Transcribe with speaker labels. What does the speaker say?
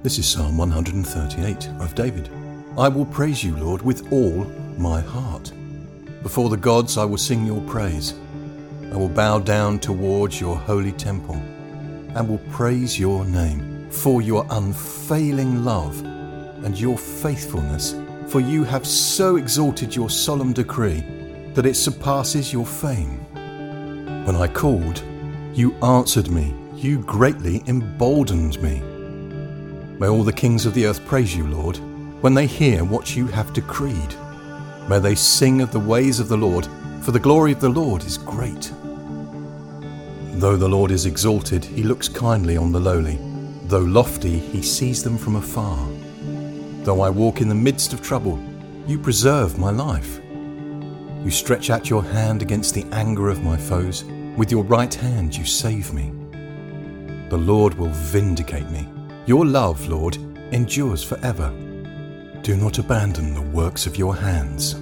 Speaker 1: This is Psalm 138 of David. I will praise you, Lord, with all my heart. Before the gods I will sing your praise. I will bow down towards your holy temple and will praise your name for your unfailing love and your faithfulness, for you have so exalted your solemn decree that it surpasses your fame. When I called, you answered me, you greatly emboldened me. May all the kings of the earth praise you, Lord, when they hear what you have decreed. May they sing of the ways of the Lord, for the glory of the Lord is great. Though the Lord is exalted, he looks kindly on the lowly. Though lofty, he sees them from afar. Though I walk in the midst of trouble, you preserve my life. You stretch out your hand against the anger of my foes. With your right hand you save me. The Lord will vindicate me. Your love, Lord, endures forever. Do not abandon the works of your hands.